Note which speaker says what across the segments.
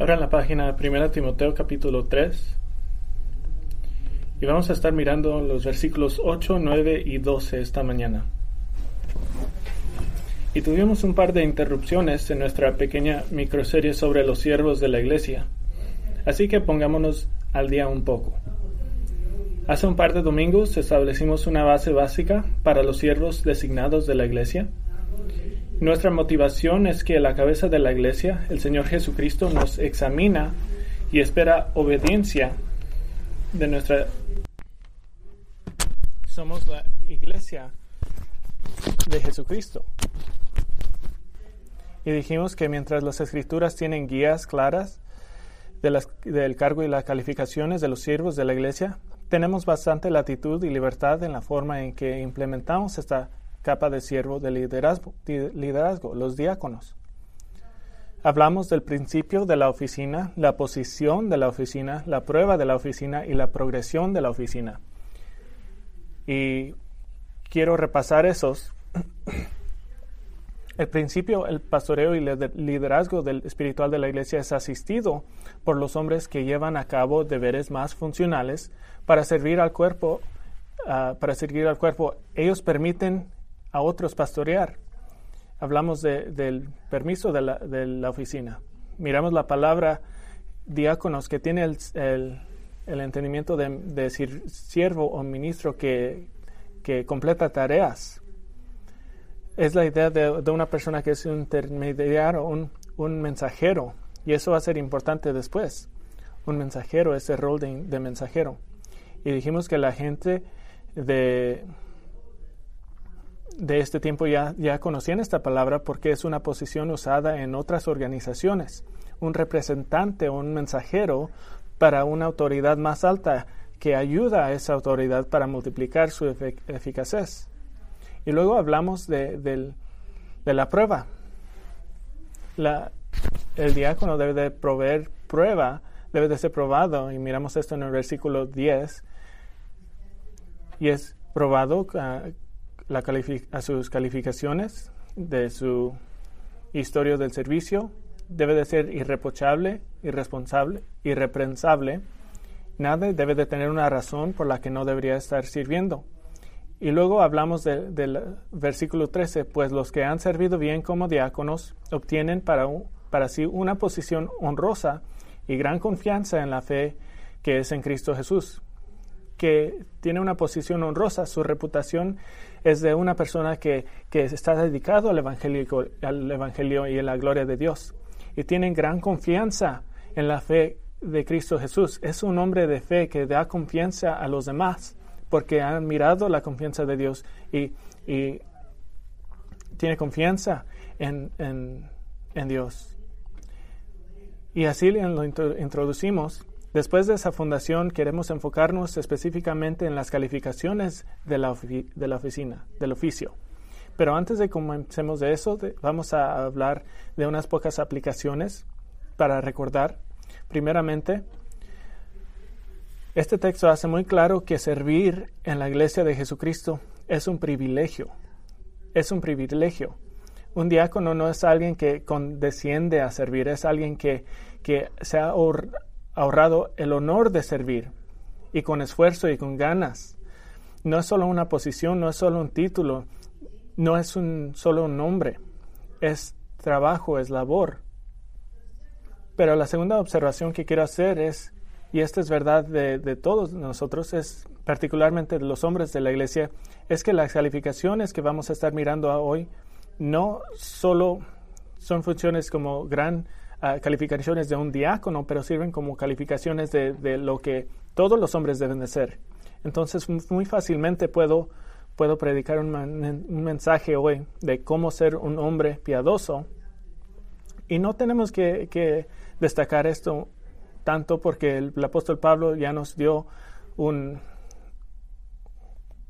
Speaker 1: Ahora en la página 1 Timoteo capítulo 3 y vamos a estar mirando los versículos 8, 9 y 12 esta mañana. Y tuvimos un par de interrupciones en nuestra pequeña microserie sobre los siervos de la iglesia, así que pongámonos al día un poco. Hace un par de domingos establecimos una base básica para los siervos designados de la iglesia nuestra motivación es que la cabeza de la iglesia, el Señor Jesucristo, nos examina y espera obediencia de nuestra... Somos la iglesia de Jesucristo. Y dijimos que mientras las escrituras tienen guías claras del cargo y las calificaciones de los siervos de la iglesia, tenemos bastante latitud y libertad en la forma en que implementamos esta capa de siervo de liderazgo, liderazgo, los diáconos. Hablamos del principio de la oficina, la posición de la oficina, la prueba de la oficina y la progresión de la oficina. Y quiero repasar esos. El principio, el pastoreo y el liderazgo del espiritual de la iglesia es asistido por los hombres que llevan a cabo deberes más funcionales para servir al cuerpo. Ah, para servir al cuerpo, ellos permiten a otros pastorear. Hablamos del permiso de la, oficina. Miramos la palabra diáconos que tiene el, entendimiento de, decir siervo o ministro que, completa tareas. Es la idea de, una persona que es un intermediario, un, un mensajero, y eso va a ser importante después. Un mensajero, ese rol de mensajero. Y dijimos que la gente de, de este tiempo ya, ya conocían esta palabra porque es una posición usada en otras organizaciones. Un representante o un mensajero para una autoridad más alta que ayuda a esa autoridad para multiplicar su eficacia. Y luego hablamos de, la prueba. La, el diácono debe de proveer prueba, debe de ser probado, y miramos esto en el versículo 10, y es probado ah, a sus calificaciones de su historia del servicio. Debe de ser irreprochable, irresponsable, irreprensable. Nada debe de tener una razón por la que no debería estar sirviendo. Y luego hablamos del versículo 13, pues los que han servido bien como diáconos obtienen para, para sí una posición honrosa y gran confianza en la fe que es en Cristo Jesús que tiene una posición honrosa, su reputación es de una persona que, está dedicado al evangelio, al evangelio y a la gloria de Dios. Y tienen gran confianza en la fe de Cristo Jesús. Es un hombre de fe que da confianza a los demás porque han mirado la confianza de Dios y, tiene confianza en, en Dios. Y así lo introducimos Después de esa fundación queremos enfocarnos específicamente en las calificaciones de la, de la oficina, del oficio. Pero antes de comencemos de eso, vamos a hablar de unas pocas aplicaciones para recordar. Primeramente, este texto hace muy claro que servir en la iglesia de Jesucristo es un privilegio. Es un privilegio. Un diácono no es alguien que condesciende a servir, es alguien que, que se ha ahorrado el honor de servir y con esfuerzo y con ganas. No es solo una posición, no es solo un título, no es un, solo un nombre, es trabajo, es labor. Pero la segunda observación que quiero hacer es, y esta es verdad de, de todos nosotros, es particularmente de los hombres de la iglesia, es que las calificaciones que vamos a estar mirando hoy no solo son funciones como gran calificaciones de un diácono, pero sirven como calificaciones de, lo que todos los hombres deben de ser. Entonces, muy fácilmente puedo, puedo predicar un, un mensaje hoy de cómo ser un hombre piadoso. Y no tenemos que, destacar esto tanto porque el, apóstol Pablo ya nos dio un,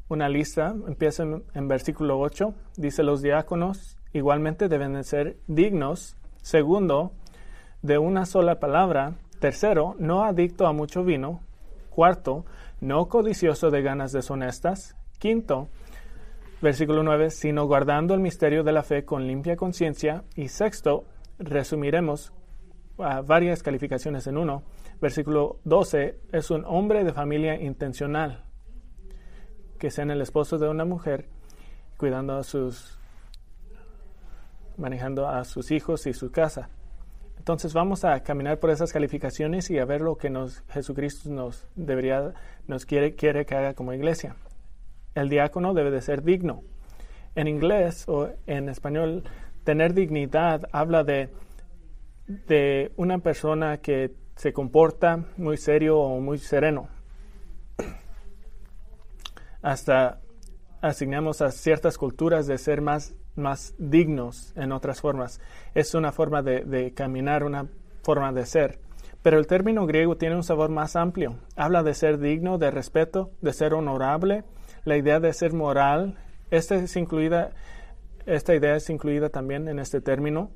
Speaker 1: una lista, empieza en, en, versículo 8, dice los diáconos igualmente deben de ser dignos, segundo, de una sola palabra. Tercero, no adicto a mucho vino. Cuarto, no codicioso de ganas deshonestas. Quinto, versículo 9, sino guardando el misterio de la fe con limpia conciencia. Y sexto, resumiremos ah, varias calificaciones en uno. Versículo 12 es un hombre de familia intencional, que sea el esposo de una mujer, cuidando a sus, manejando a sus hijos y su casa. Entonces vamos a caminar por esas calificaciones y a ver lo que nos, Jesucristo nos debería, nos quiere, quiere que haga como iglesia. El diácono debe de ser digno. En inglés o en español, tener dignidad habla de, de una persona que se comporta muy serio o muy sereno. Hasta asignamos a ciertas culturas de ser más más dignos en otras formas. Es una forma de, caminar, una forma de ser. Pero el término griego tiene un sabor más amplio. Habla de ser digno, de respeto, de ser honorable. La idea de ser moral, esta, es incluida, esta idea es incluida también en este término.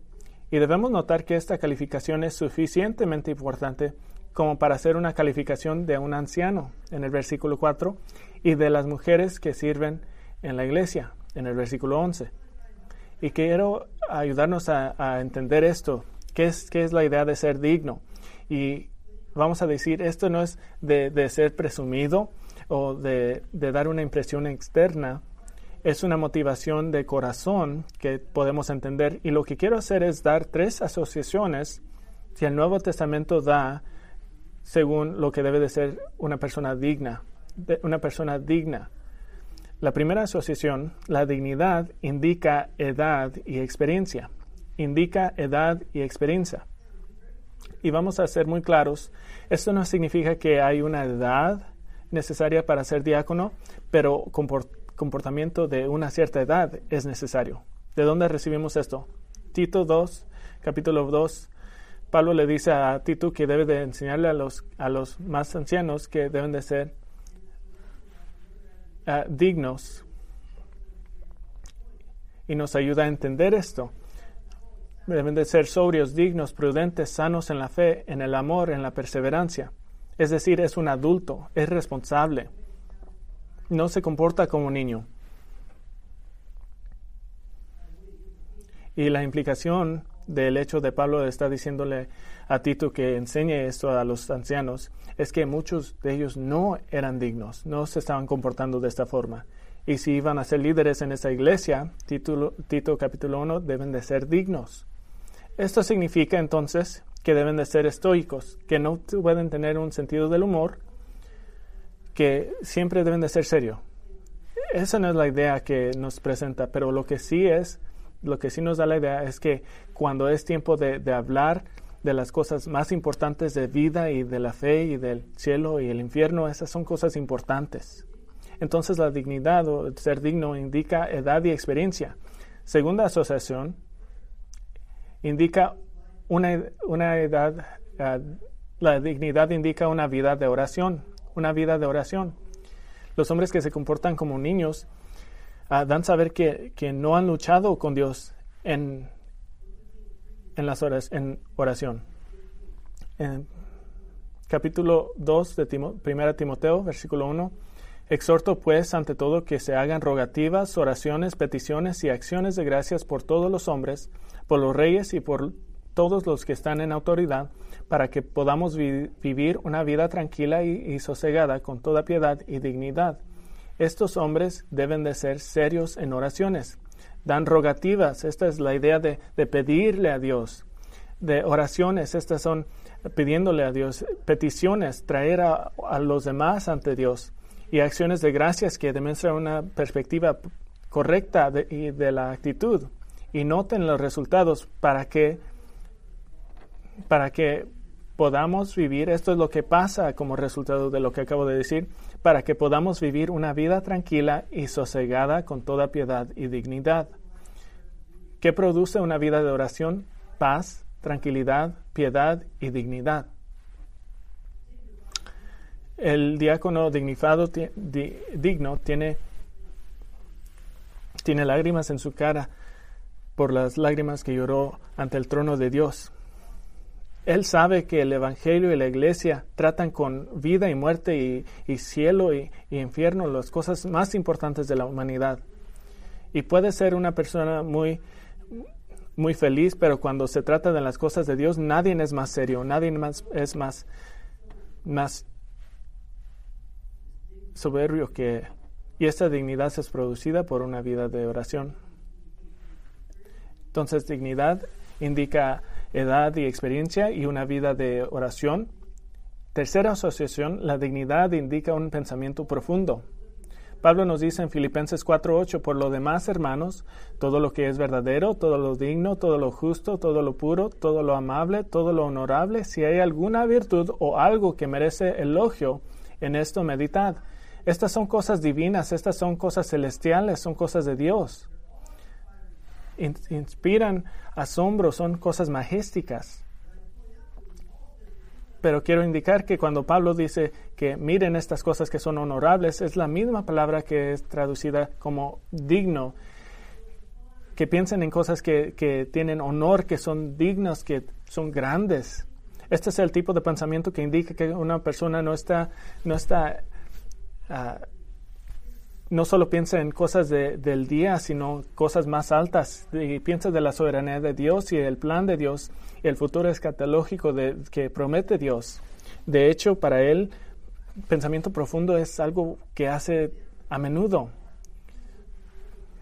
Speaker 1: Y debemos notar que esta calificación es suficientemente importante como para hacer una calificación de un anciano en el versículo 4 y de las mujeres que sirven en la iglesia en el versículo 11. Y quiero ayudarnos a, entender esto. ¿Qué es, ¿Qué es la idea de ser digno? Y vamos a decir, esto no es de, ser presumido o de, dar una impresión externa, es una motivación de corazón que podemos entender. Y lo que quiero hacer es dar tres asociaciones que el Nuevo Testamento da según lo que debe de ser una persona digna, una persona digna. La primera asociación, la dignidad, indica edad y experiencia. Indica edad y experiencia. Y vamos a ser muy claros, esto no significa que hay una edad necesaria para ser diácono, pero comportamiento de una cierta edad es necesario. ¿De dónde recibimos esto? Tito 2, capítulo 2, Pablo le dice a Tito que debe de enseñarle a los, a los más ancianos que deben de ser Ah, dignos y nos ayuda a entender esto. Deben de ser sobrios, dignos, prudentes, sanos en la fe, en el amor, en la perseverancia. Es decir, es un adulto, es responsable. No se comporta como un niño. Y la implicación del hecho de Pablo está diciéndole a Tito que enseñe esto a los ancianos es que muchos de ellos no eran dignos, no se estaban comportando de esta forma. Y si iban a ser líderes en esta iglesia, Tito, Tito capítulo 1, deben de ser dignos. Esto significa entonces que deben de ser estoicos, que no pueden tener un sentido del humor, que siempre deben de ser serios. Esa no es la idea que nos presenta, pero lo que sí es lo que sí nos da la idea es que cuando es tiempo de, hablar de las cosas más importantes de vida y de la fe y del cielo y el infierno, esas son cosas importantes. Entonces la dignidad o ser digno indica edad y experiencia. Segunda asociación indica una, una edad, ah, la dignidad indica una vida de oración, una vida de oración. Los hombres que se comportan como niños dan saber que, que, no han luchado con Dios en, en las horas, en oración. Capítulo 2 de 1 Timoteo, versículo 1. Exhorto pues ante todo que se hagan rogativas, oraciones, peticiones y acciones de gracias por todos los hombres, por los reyes y por todos los que están en autoridad, para que podamos vivir una vida tranquila y sosegada con toda piedad y dignidad estos hombres deben de ser serios en oraciones. Dan rogativas, esta es la idea de, pedirle a Dios. De oraciones, estas son pidiéndole a Dios. Peticiones, traer a, los demás ante Dios. Y acciones de gracias que demuestran una perspectiva correcta de, y de la actitud. Y noten los resultados para que, para que podamos vivir, esto es lo que pasa como resultado de lo que acabo de decir, para que podamos vivir una vida tranquila y sosegada con toda piedad y dignidad. ¿Qué produce una vida de oración? Paz, tranquilidad, piedad y dignidad. El diácono dignificado, digno, tiene, tiene lágrimas en su cara por las lágrimas que lloró ante el trono de Dios. Él sabe que el Evangelio y la Iglesia tratan con vida y muerte y, cielo y, infierno, las cosas más importantes de la humanidad. Y puede ser una persona muy muy feliz, pero cuando se trata de las cosas de Dios, nadie es más serio, nadie más, es más, más soberbio que... Y esta dignidad es producida por una vida de oración. Entonces, dignidad indica edad y experiencia y una vida de oración. Tercera asociación, la dignidad indica un pensamiento profundo. Pablo nos dice en Filipenses 4:8, por lo demás, hermanos, todo lo que es verdadero, todo lo digno, todo lo justo, todo lo puro, todo lo amable, todo lo honorable, si hay alguna virtud o algo que merece elogio, en esto meditad. Estas son cosas divinas, estas son cosas celestiales, son cosas de Dios. Inspiran asombro, son cosas majesticas. Pero quiero indicar que cuando Pablo dice que miren estas cosas que son honorables, es la misma palabra que es traducida como digno. Que piensen en cosas que, que tienen honor, que son dignas, que son grandes. Este es el tipo de pensamiento que indica que una persona no está, no está uh, no solo piensa en cosas del día, sino cosas más altas. Y piensa de la soberanía de Dios y el plan de Dios el futuro escatológico de, que promete Dios. De hecho, para él, pensamiento profundo es algo que hace a menudo.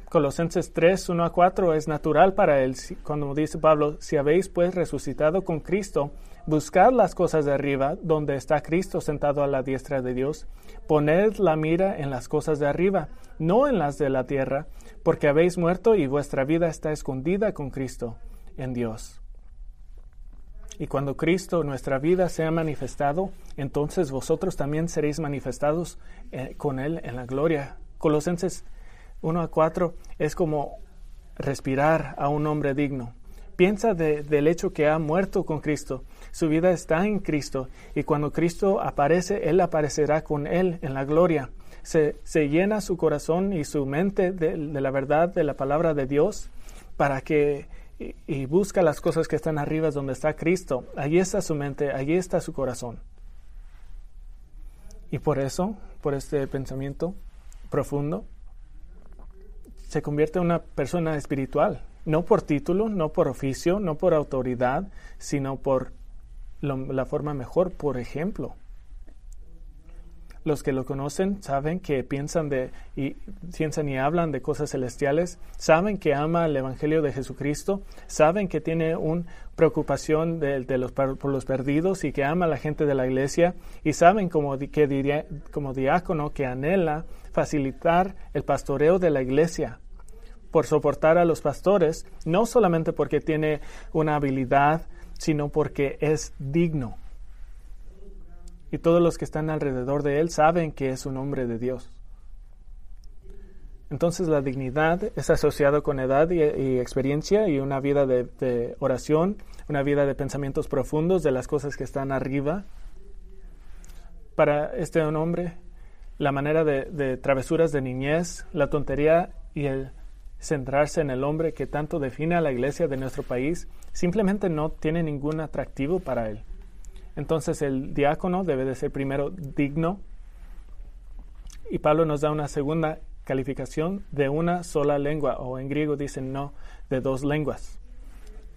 Speaker 1: Colosenses 3, 1 a 4 es natural para él, cuando dice Pablo, si habéis pues resucitado con Cristo, buscad las cosas de arriba, donde está Cristo sentado a la diestra de Dios, poned la mira en las cosas de arriba, no en las de la tierra, porque habéis muerto y vuestra vida está escondida con Cristo en Dios. Y cuando Cristo, nuestra vida, sea manifestado, entonces vosotros también seréis manifestados eh, con Él en la gloria. Colosenses 1 a 4 es como respirar a un hombre digno. Piensa del hecho que ha muerto con Cristo. Su vida está en Cristo y cuando Cristo aparece, Él aparecerá con Él en la gloria. Se, llena su corazón y su mente de, la verdad de la palabra de Dios para que y, busca las cosas que están arriba donde está Cristo. Allí está su mente, allí está su corazón. Y por eso, por este pensamiento profundo, se convierte en una persona espiritual, no por título, no por oficio, no por autoridad, sino por la forma mejor, por ejemplo. Los que lo conocen saben que piensan de y piensan y hablan de cosas celestiales, saben que ama el evangelio de Jesucristo, saben que tiene una preocupación de, los por los perdidos y que ama a la gente de la iglesia y saben como que diría, como diácono que anhela facilitar el pastoreo de la iglesia por soportar a los pastores, no solamente porque tiene una habilidad, sino porque es digno. Y todos los que están alrededor de él saben que es un hombre de Dios. Entonces la dignidad es asociada con edad y, experiencia y una vida de, oración, una vida de pensamientos profundos de las cosas que están arriba. Para este hombre, la manera de, travesuras de niñez, la tontería y el centrarse en el hombre que tanto define a la iglesia de nuestro país simplemente no tiene ningún atractivo para él. Entonces el diácono debe de ser primero digno y Pablo nos da una segunda calificación de una sola lengua o en griego dicen no de dos lenguas.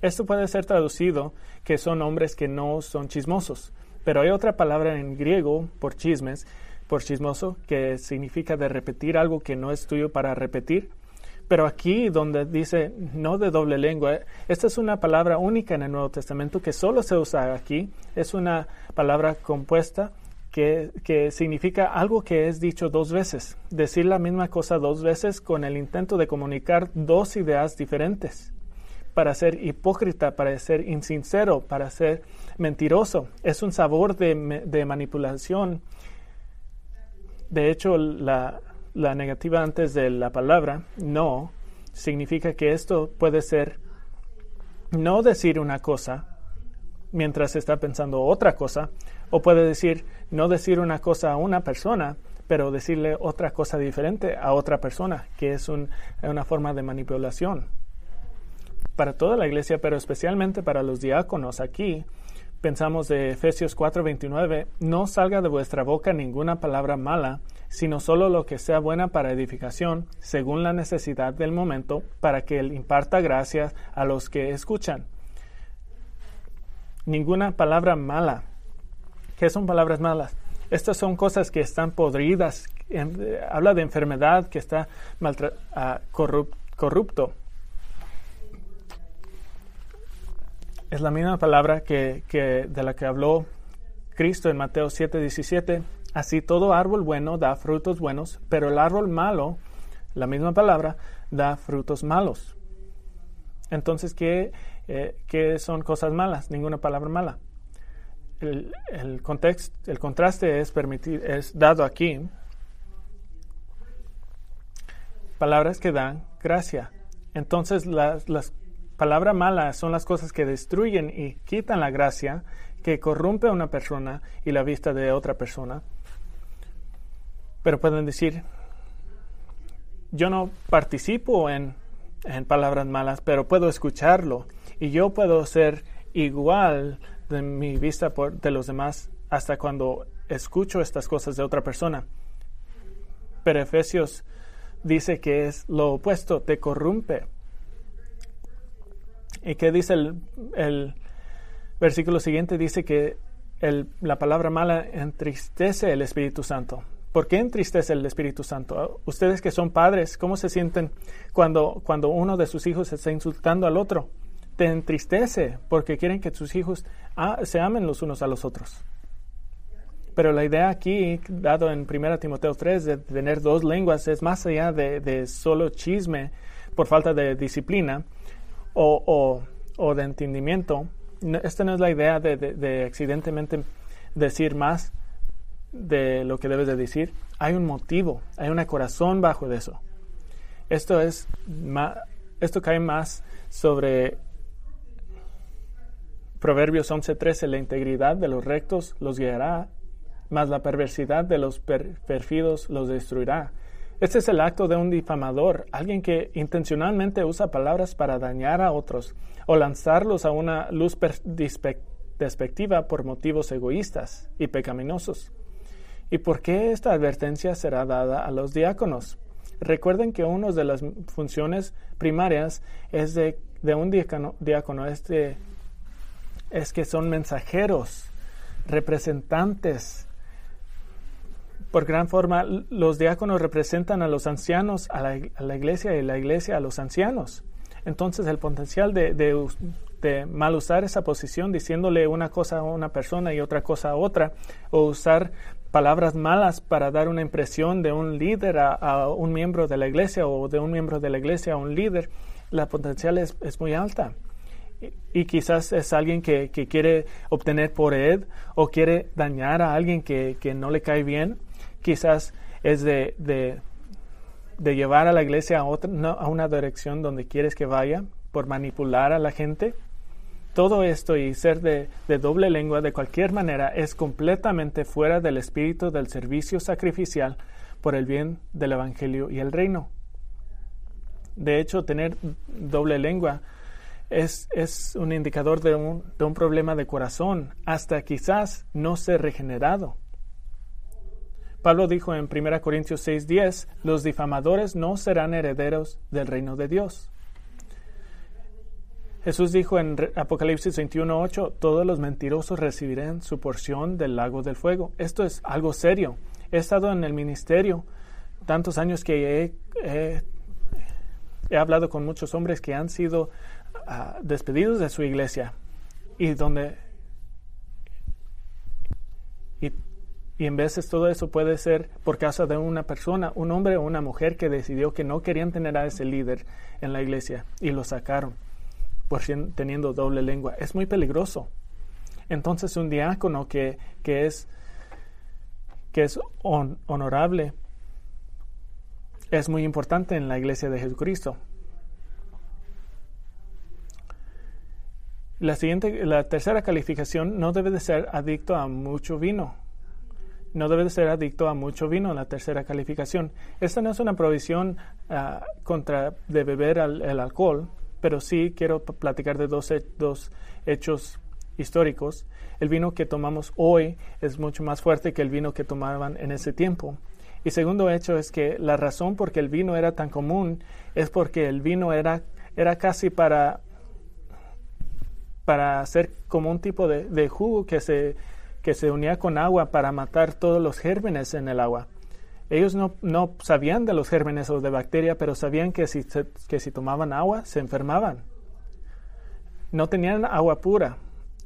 Speaker 1: Esto puede ser traducido que son hombres que no son chismosos, pero hay otra palabra en griego por chismes, por chismoso, que significa de repetir algo que no es tuyo para repetir pero aquí donde dice no de doble lengua, esta es una palabra única en el Nuevo Testamento que solo se usa aquí. Es una palabra compuesta que, que, significa algo que es dicho dos veces. Decir la misma cosa dos veces con el intento de comunicar dos ideas diferentes. Para ser hipócrita, para ser insincero, para ser mentiroso. Es un sabor de, de manipulación. De hecho, la, la negativa antes de la palabra no significa que esto puede ser no decir una cosa mientras está pensando otra cosa, o puede decir no decir una cosa a una persona, pero decirle otra cosa diferente a otra persona, que es una forma de manipulación. Para toda la iglesia, pero especialmente para los diáconos aquí, pensamos de Efesios 4:29, no salga de vuestra boca ninguna palabra mala, sino solo lo que sea buena para edificación, según la necesidad del momento, para que él imparta gracias a los que escuchan. Ninguna palabra mala. ¿Qué son palabras malas? Estas son cosas que están podridas. Eh, habla de enfermedad que está uh, corrupto. Es la misma palabra que, de la que habló Cristo en Mateo 7:17. Así todo árbol bueno da frutos buenos, pero el árbol malo, la misma palabra, da frutos malos. Entonces, ¿qué, eh, ¿qué son cosas malas? Ninguna palabra mala. El, el, el contraste es, permitir, es dado aquí. Palabras que dan gracia. Entonces, las, las palabras malas son las cosas que destruyen y quitan la gracia, que corrompe a una persona y la vista de otra persona. Pero pueden decir, yo no participo en, palabras malas, pero puedo escucharlo y yo puedo ser igual de mi vista por, de los demás hasta cuando escucho estas cosas de otra persona. Pero Efesios dice que es lo opuesto, te corrompe. ¿Y qué dice el, el versículo siguiente? Dice que el, la palabra mala entristece el Espíritu Santo. ¿Por qué entristece el Espíritu Santo? Ustedes que son padres, ¿cómo se sienten cuando, cuando uno de sus hijos está insultando al otro? Te entristece porque quieren que sus hijos se amen los unos a los otros. Pero la idea aquí, dado en 1 Timoteo 3, de tener dos lenguas, es más allá de, solo chisme por falta de disciplina o, o, de entendimiento. Esta no es la idea de, de accidentalmente decir más de lo que debes de decir, hay un motivo, hay un corazón bajo de eso. Esto es esto cae más sobre Proverbios 11:13, la integridad de los rectos los guiará, mas la perversidad de los perfidos los destruirá. Este es el acto de un difamador, alguien que intencionalmente usa palabras para dañar a otros o lanzarlos a una luz despectiva por motivos egoístas y pecaminosos. ¿Y por qué esta advertencia será dada a los diáconos? Recuerden que una de las funciones primarias es de, un diácono, diácono es, es que son mensajeros, representantes. Por gran forma, los diáconos representan a los ancianos, a la, iglesia y la iglesia a los ancianos. Entonces, el potencial de, de mal usar esa posición diciéndole una cosa a una persona y otra cosa a otra, o usar palabras malas para dar una impresión de un líder a, un miembro de la iglesia o de un miembro de la iglesia a un líder, la potencial es, muy alta. Y, quizás es alguien que, quiere obtener por él o quiere dañar a alguien que, no le cae bien. Quizás es de, de, llevar a la iglesia a, otra, a una dirección donde quieres que vaya por manipular a la gente. Todo esto y ser de, doble lengua de cualquier manera es completamente fuera del espíritu del servicio sacrificial por el bien del Evangelio y el reino. De hecho, tener doble lengua es, un indicador de un, de un problema de corazón, hasta quizás no ser regenerado. Pablo dijo en 1 Corintios 6:10, los difamadores no serán herederos del reino de Dios. Jesús dijo en Apocalipsis 21:8, todos los mentirosos recibirán su porción del lago del fuego. Esto es algo serio. He estado en el ministerio tantos años que he, he, hablado con muchos hombres que han sido ah, despedidos de su iglesia y donde y, y en veces todo eso puede ser por causa de una persona, un hombre o una mujer que decidió que no querían tener a ese líder en la iglesia y lo sacaron por teniendo doble lengua. Es muy peligroso. Entonces un diácono que, que es, que es honorable es muy importante en la iglesia de Jesucristo. La siguiente, la tercera calificación no debe de ser adicto a mucho vino. No debe de ser adicto a mucho vino la tercera calificación. Esta no es una provisión ah, contra de beber el alcohol, pero sí quiero platicar de dos, dos hechos históricos. El vino que tomamos hoy es mucho más fuerte que el vino que tomaban en ese tiempo. Y segundo hecho es que la razón por que el vino era tan común es porque el vino era, era casi para, para hacer como un tipo de, de jugo que se, que se unía con agua para matar todos los gérmenes en el agua. Ellos no, no sabían de los gérmenes o de bacteria, pero sabían que si, que si tomaban agua se enfermaban. No tenían agua pura,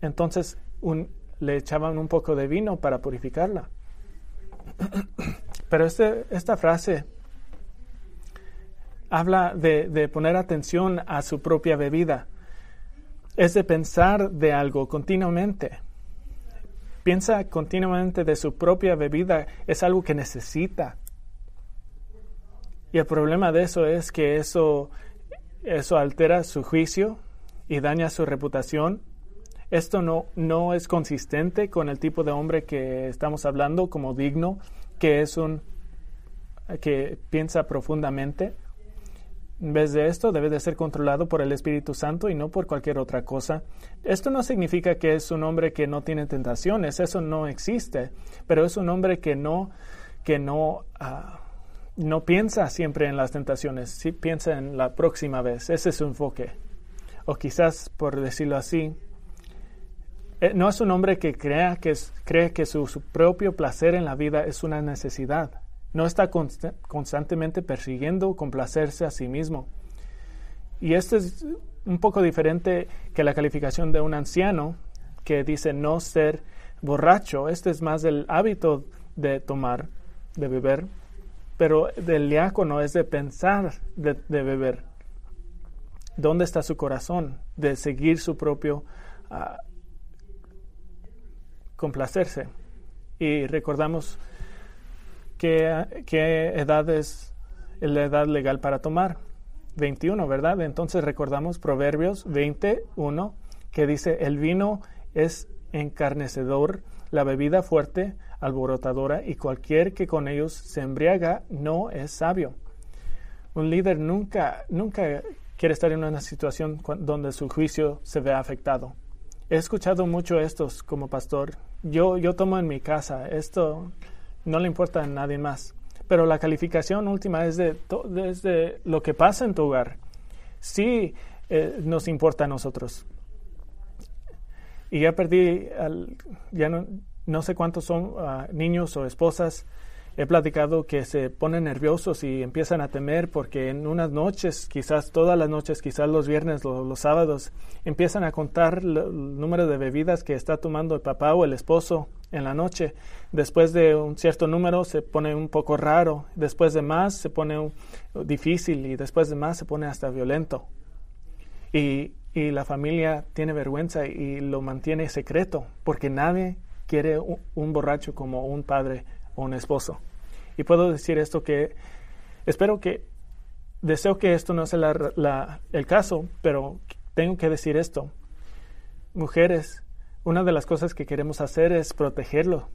Speaker 1: entonces un, le echaban un poco de vino para purificarla. Pero este, esta frase habla de, de, poner atención a su propia bebida. Es de pensar de algo continuamente. Piensa continuamente de su propia bebida. Es algo que necesita. Y el problema de eso es que eso, eso altera su juicio y daña su reputación. Esto no, no es consistente con el tipo de hombre que estamos hablando como digno que es un que piensa profundamente. En vez de esto, debe de ser controlado por el Espíritu Santo y no por cualquier otra cosa. Esto no significa que es un hombre que no tiene tentaciones, eso no existe, pero es un hombre que no, que no, uh, no piensa siempre en las tentaciones, sí piensa en la próxima vez. Ese es su enfoque. O quizás, por decirlo así, eh, no es un hombre que crea que, cree que su, propio placer en la vida es una necesidad. No está constantemente persiguiendo complacerse a sí mismo. Y esto es un poco diferente que la calificación de un anciano que dice no ser borracho. Este es más del hábito de tomar, de beber. Pero del diácono es de pensar de, beber. ¿Dónde está su corazón? De seguir su propio uh, complacerse. Y recordamos qué, qué edad es la edad legal para tomar. 21, ¿verdad? Entonces recordamos Proverbios 21 que dice, el vino es encarnecedor, la bebida fuerte, alborotadora, y cualquier que con ellos se embriaga no es sabio. Un líder nunca, nunca quiere estar en una situación donde su juicio se vea afectado. He escuchado mucho estos como pastor. Yo, yo tomo en mi casa. Esto no le importa a nadie más. Pero la calificación última es de, lo que pasa en tu hogar. Sí eh, nos importa a nosotros. Y ya perdí, ya no, no, sé cuántos son uh, niños o esposas he platicado que se ponen nerviosos y empiezan a temer porque en unas noches, quizás todas las noches, quizás los viernes los sábados, empiezan a contar el número de bebidas que está tomando el papá o el esposo en la noche. Después de un cierto número se pone un poco raro, después de más se pone difícil y después de más se pone hasta violento. Y, y la familia tiene vergüenza y lo mantiene secreto porque nadie quiere un borracho como un padre un esposo. Y puedo decir esto que espero que, deseo que esto no sea el caso, pero tengo que decir esto. Mujeres, una de las cosas que queremos hacer es protegerlo.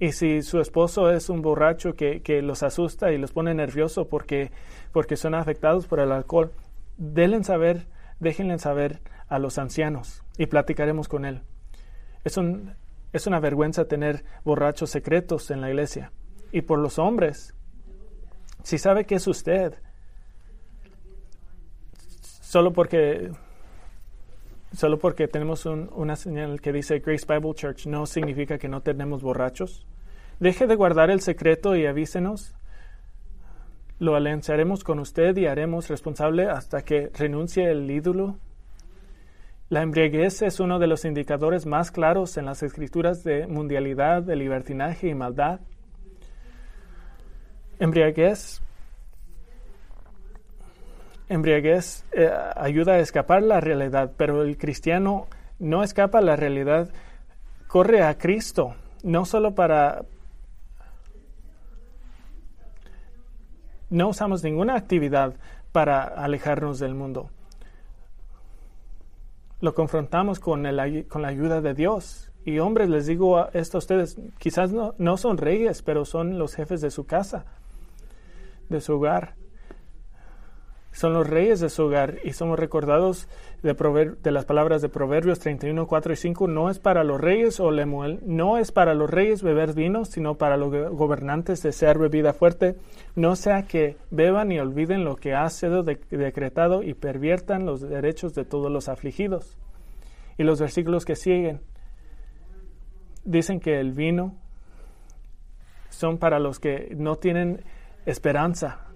Speaker 1: Y si su esposo es un borracho que, que los asusta y los pone nerviosos porque, porque son afectados por el alcohol, denle saber, déjenle saber a los ancianos y platicaremos con él. Es, un, es una vergüenza tener borrachos secretos en la iglesia y por los hombres. Si sabe que es usted, solo porque solo porque tenemos una señal que dice Grace Bible Church no significa que no tenemos borrachos. Deje de guardar el secreto y avísenos. Lo alianzaremos con usted y haremos responsable hasta que renuncie el ídolo. La embriaguez es uno de los indicadores más claros en las escrituras de mundialidad, de libertinaje y maldad. Embriaguez. Embriaguez eh, ayuda a escapar la realidad, pero el cristiano no escapa a la realidad, corre a Cristo, no solo para... No usamos ninguna actividad para alejarnos del mundo. Lo confrontamos con, el, con la ayuda de Dios. Y hombres, les digo esto a ustedes, quizás no, no son reyes, pero son los jefes de su casa de su hogar. Son los reyes de su hogar y somos recordados de, de las palabras de Proverbios 31, 4 y 5. No es para los reyes o Lemuel, no es para los reyes beber vino, sino para los gobernantes desear bebida fuerte, no sea que beban y olviden lo que ha sido decretado y perviertan los derechos de todos los afligidos. Y los versículos que siguen dicen que el vino son para los que no tienen esperanza,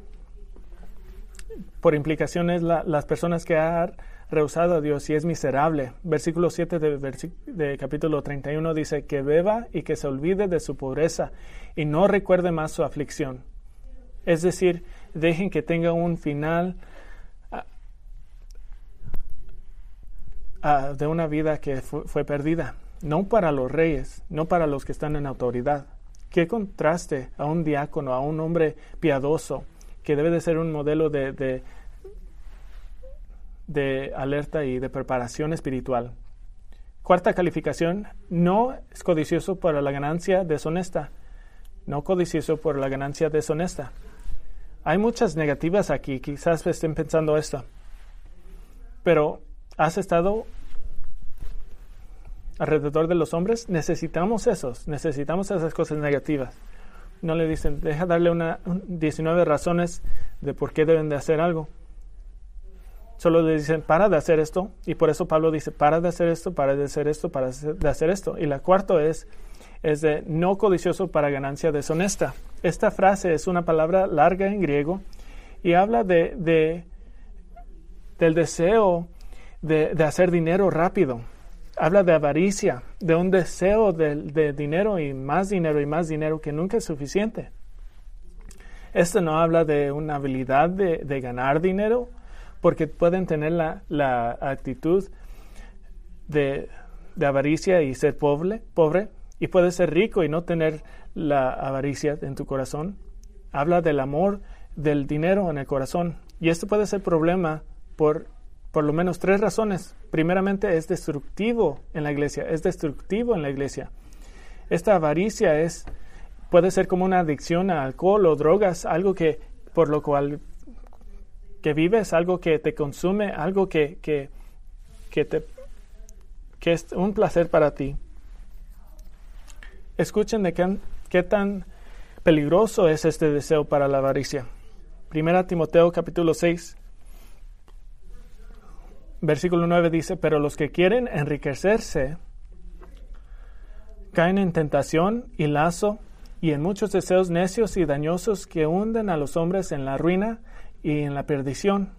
Speaker 1: por implicaciones las personas que han rehusado a Dios y es miserable. Versículo 7 de, de, capítulo 31 dice que beba y que se olvide de su pobreza y no recuerde más su aflicción. Es decir, dejen que tenga un final ah, ah, de una vida que fue perdida. No para los reyes, no para los que están en autoridad. Qué contraste a un diácono, a un hombre piadoso, que debe de ser un modelo de, de, alerta y de preparación espiritual. Cuarta calificación, no es codicioso por la ganancia deshonesta. No codicioso por la ganancia deshonesta. Hay muchas negativas aquí, quizás estén pensando esto. Pero, ¿has estado alrededor de los hombres? Necesitamos esos, necesitamos esas cosas negativas no le dicen, deja darle una 19 razones de por qué deben de hacer algo. Solo le dicen, para de hacer esto. Y por eso Pablo dice, para de hacer esto, para de hacer esto, para de hacer esto. Y la cuarta es, es de no codicioso para ganancia deshonesta. Esta frase es una palabra larga en griego y habla de, de del deseo de, de hacer dinero rápido habla de avaricia, de un deseo de, dinero y más dinero y más dinero que nunca es suficiente. Esto no habla de una habilidad de, ganar dinero, porque pueden tener la, actitud de, avaricia y ser pobre, pobre, y puedes ser rico y no tener la avaricia en tu corazón. Habla del amor del dinero en el corazón. Y esto puede ser problema por por lo menos tres razones. Primeramente, es destructivo en la iglesia, es destructivo en la iglesia. Esta avaricia es, puede ser como una adicción a alcohol o drogas, algo que por lo cual que vives, algo que te consume, algo que, que, que, te, que es un placer para ti. Escuchen de qué, qué tan peligroso es este deseo para la avaricia. Primera Timoteo capítulo 6, versículo 9 dice, pero los que quieren enriquecerse caen en tentación y lazo y en muchos deseos necios y dañosos que hunden a los hombres en la ruina y en la perdición,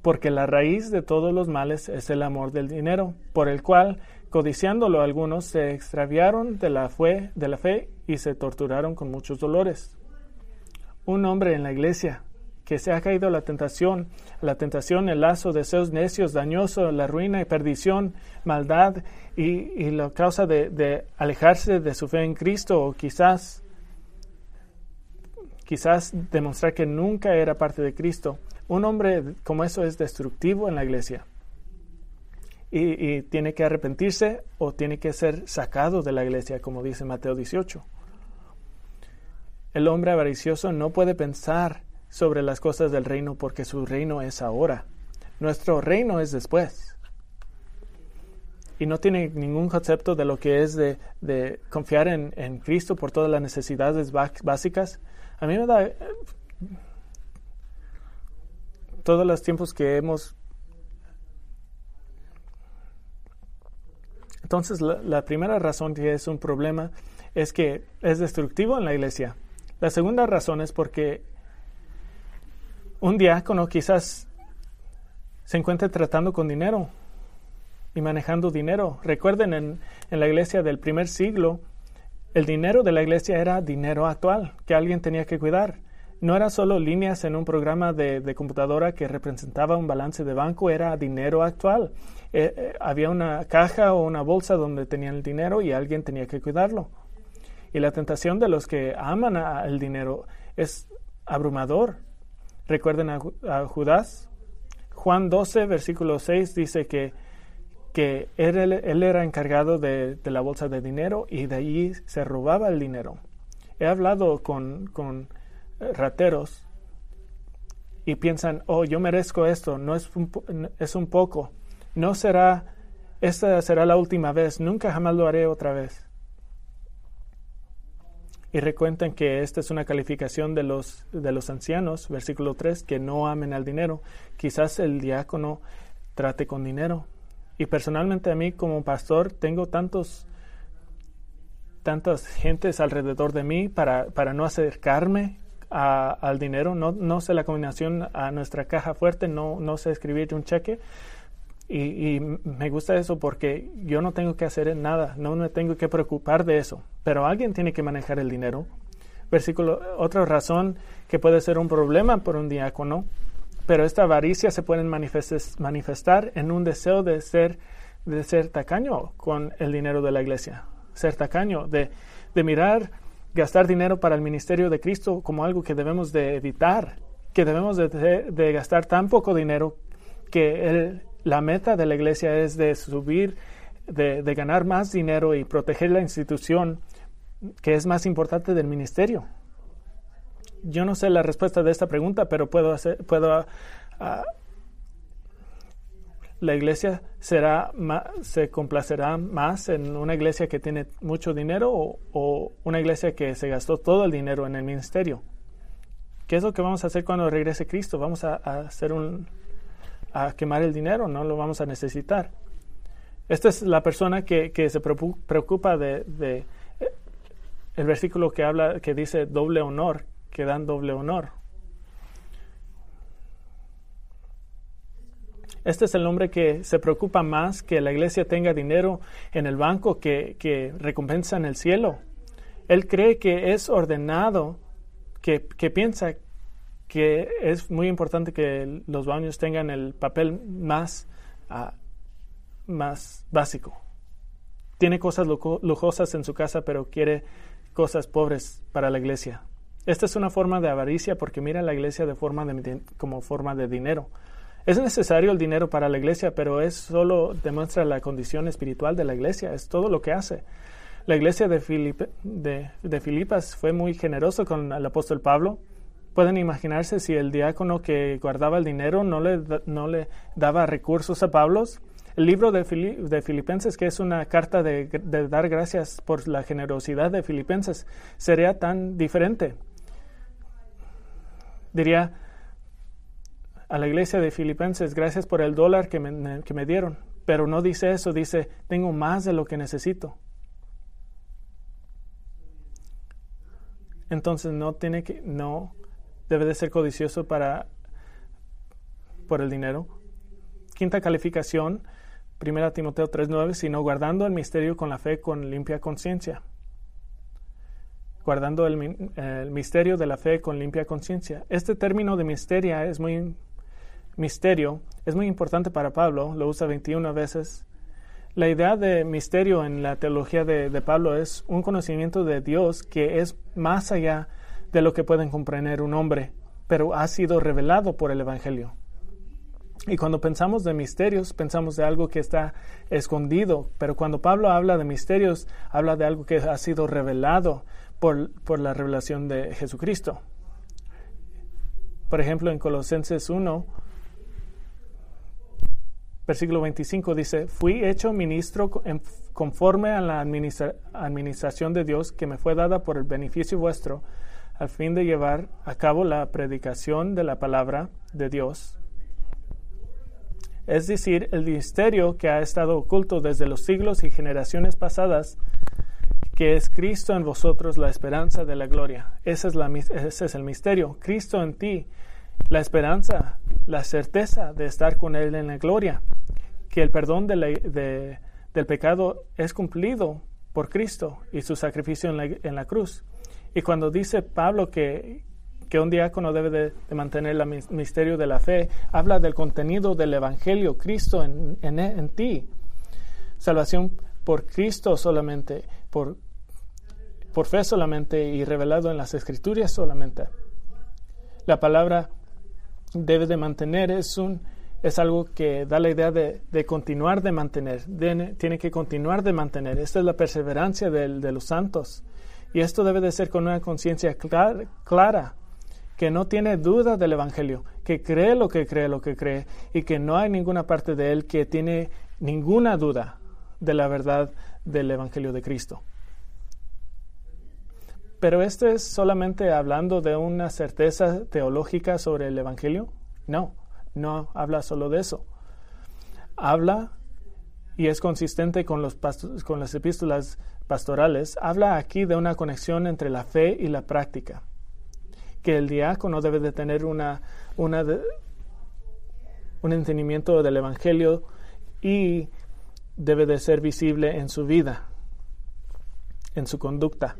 Speaker 1: porque la raíz de todos los males es el amor del dinero, por el cual, codiciándolo algunos, se extraviaron de la, fe, de la fe y se torturaron con muchos dolores. Un hombre en la iglesia que se ha caído la tentación, la tentación, el lazo, deseos necios, dañoso, la ruina y perdición, maldad y, la causa de, alejarse de su fe en Cristo o quizás, quizás demostrar que nunca era parte de Cristo. Un hombre como eso es destructivo en la iglesia y, y tiene que arrepentirse o tiene que ser sacado de la iglesia, como dice Mateo 18. El hombre avaricioso no puede pensar sobre las cosas del reino porque su reino es ahora. Nuestro reino es después. Y no tiene ningún concepto de lo que es de, confiar en, en, Cristo por todas las necesidades básicas. A mí me da... Todos los tiempos que hemos... Entonces, la primera razón que es un problema es que es destructivo en la iglesia. La segunda razón es porque un diácono quizás se encuentre tratando con dinero y manejando dinero. Recuerden, en, la iglesia del primer siglo, el dinero de la iglesia era dinero actual que alguien tenía que cuidar. No era solo líneas en un programa de, computadora que representaba un balance de banco, era dinero actual. Eh, eh, había una caja o una bolsa donde tenían el dinero y alguien tenía que cuidarlo. Y la tentación de los que aman el dinero es abrumador. Recuerden a, Judas. Juan 12, versículo 6 dice que, que él, era encargado de, la bolsa de dinero y de allí se robaba el dinero. He hablado con, con eh, rateros y piensan, oh, yo merezco esto, no es un, es un poco, no será, esta será la última vez, nunca jamás lo haré otra vez. Y recuentan que esta es una calificación de los, de los ancianos, versículo 3, que no amen al dinero. Quizás el diácono trate con dinero. Y personalmente a mí como pastor tengo tantos tantas gentes alrededor de mí para, para no acercarme al dinero. No, no sé la combinación a nuestra caja fuerte, no, no sé escribir un cheque. Y, y, me gusta eso porque yo no tengo que hacer nada, no me tengo que preocupar de eso, pero alguien tiene que manejar el dinero. Versículo, otra razón que puede ser un problema por un diácono, pero esta avaricia se puede manifestar en un deseo de ser, de ser tacaño con el dinero de la iglesia, ser tacaño, de, de mirar gastar dinero para el ministerio de Cristo como algo que debemos de evitar, que debemos de, gastar tan poco dinero que la meta de la iglesia es de subir, de, ganar más dinero y proteger la institución que es más importante del ministerio. Yo no sé la respuesta de esta pregunta, pero puedo, hacer, puedo ah, la iglesia será se complacerá más en una iglesia que tiene mucho dinero o, una iglesia que se gastó todo el dinero en el ministerio. ¿Qué es lo que vamos a hacer cuando regrese Cristo? Vamos a, hacer un a quemar el dinero, no lo vamos a necesitar. Esta es la persona que, se preocupa de, de, eh, el versículo que habla que dice doble honor, que dan doble honor. Este es el hombre que se preocupa más que la iglesia tenga dinero en el banco que, recompensa en el cielo. Él cree que es ordenado, que, piensa que es muy importante que los baños tengan el papel más, ah, más básico. Tiene cosas lujosas en su casa, pero quiere cosas pobres para la iglesia. Esta es una forma de avaricia porque mira la iglesia de forma como forma de dinero. Es necesario el dinero para la iglesia, pero es solo demuestra la condición espiritual de la iglesia, es todo lo que hace. La iglesia de, de, Filipas fue muy generosa con el apóstol Pablo. Pueden imaginarse si el diácono que guardaba el dinero no le, no le daba recursos a Pablo. El libro de, de Filipenses, que es una carta de, de dar gracias por la generosidad de Filipenses, sería tan diferente. Diría, a la iglesia de Filipenses, gracias por el dólar que me, que me dieron. Pero no dice eso, dice, tengo más de lo que necesito. Entonces no tiene que, no debe de ser codicioso para por el dinero. Quinta calificación, 1 Timoteo 3:9, sino guardando el misterio con la fe con limpia conciencia. Guardando el, misterio de la fe con limpia conciencia. Este término de misterio es muy misterio es muy importante para Pablo, lo usa 21 veces. La idea de misterio en la teología de, Pablo es un conocimiento de Dios que es más allá de lo que pueden comprender un hombre, pero ha sido revelado por el Evangelio. Y cuando pensamos de misterios, pensamos de algo que está escondido, pero cuando Pablo habla de misterios, habla de algo que ha sido revelado por, por la revelación de Jesucristo. Por ejemplo, en Colosenses 1, versículo 25 dice, fui hecho ministro conforme a la administración de Dios que me fue dada por el beneficio vuestro, al fin de llevar a cabo la predicación de la palabra de Dios. Es decir, el misterio que ha estado oculto desde los siglos y generaciones pasadas, que es Cristo en vosotros, la esperanza de la gloria. Ese es, la, ese es el misterio. Cristo en ti, la esperanza, la certeza de estar con Él en la gloria, que el perdón de del pecado es cumplido por Cristo y su sacrificio en la, en la cruz. Y cuando dice Pablo que, que un diácono debe de, mantener el misterio de la fe, habla del contenido del Evangelio, Cristo en, en, en ti. Salvación por Cristo solamente, por, por fe solamente y revelado en las Escrituras solamente. La palabra debe de mantener es un es algo que da la idea de, continuar de mantener, tiene que continuar de mantener. Esta es la perseverancia de, los santos. Y esto debe de ser con una conciencia clara, que no tiene duda del Evangelio, que cree lo que cree, lo que cree, y que no hay ninguna parte de él que tiene ninguna duda de la verdad del Evangelio de Cristo. Pero esto es solamente hablando de una certeza teológica sobre el Evangelio. No, no habla solo de eso. Habla y es consistente con, los con las epístolas pastorales, habla aquí de una conexión entre la fe y la práctica, que el diácono debe de tener una, una un entendimiento del Evangelio y debe de ser visible en su vida, en su conducta.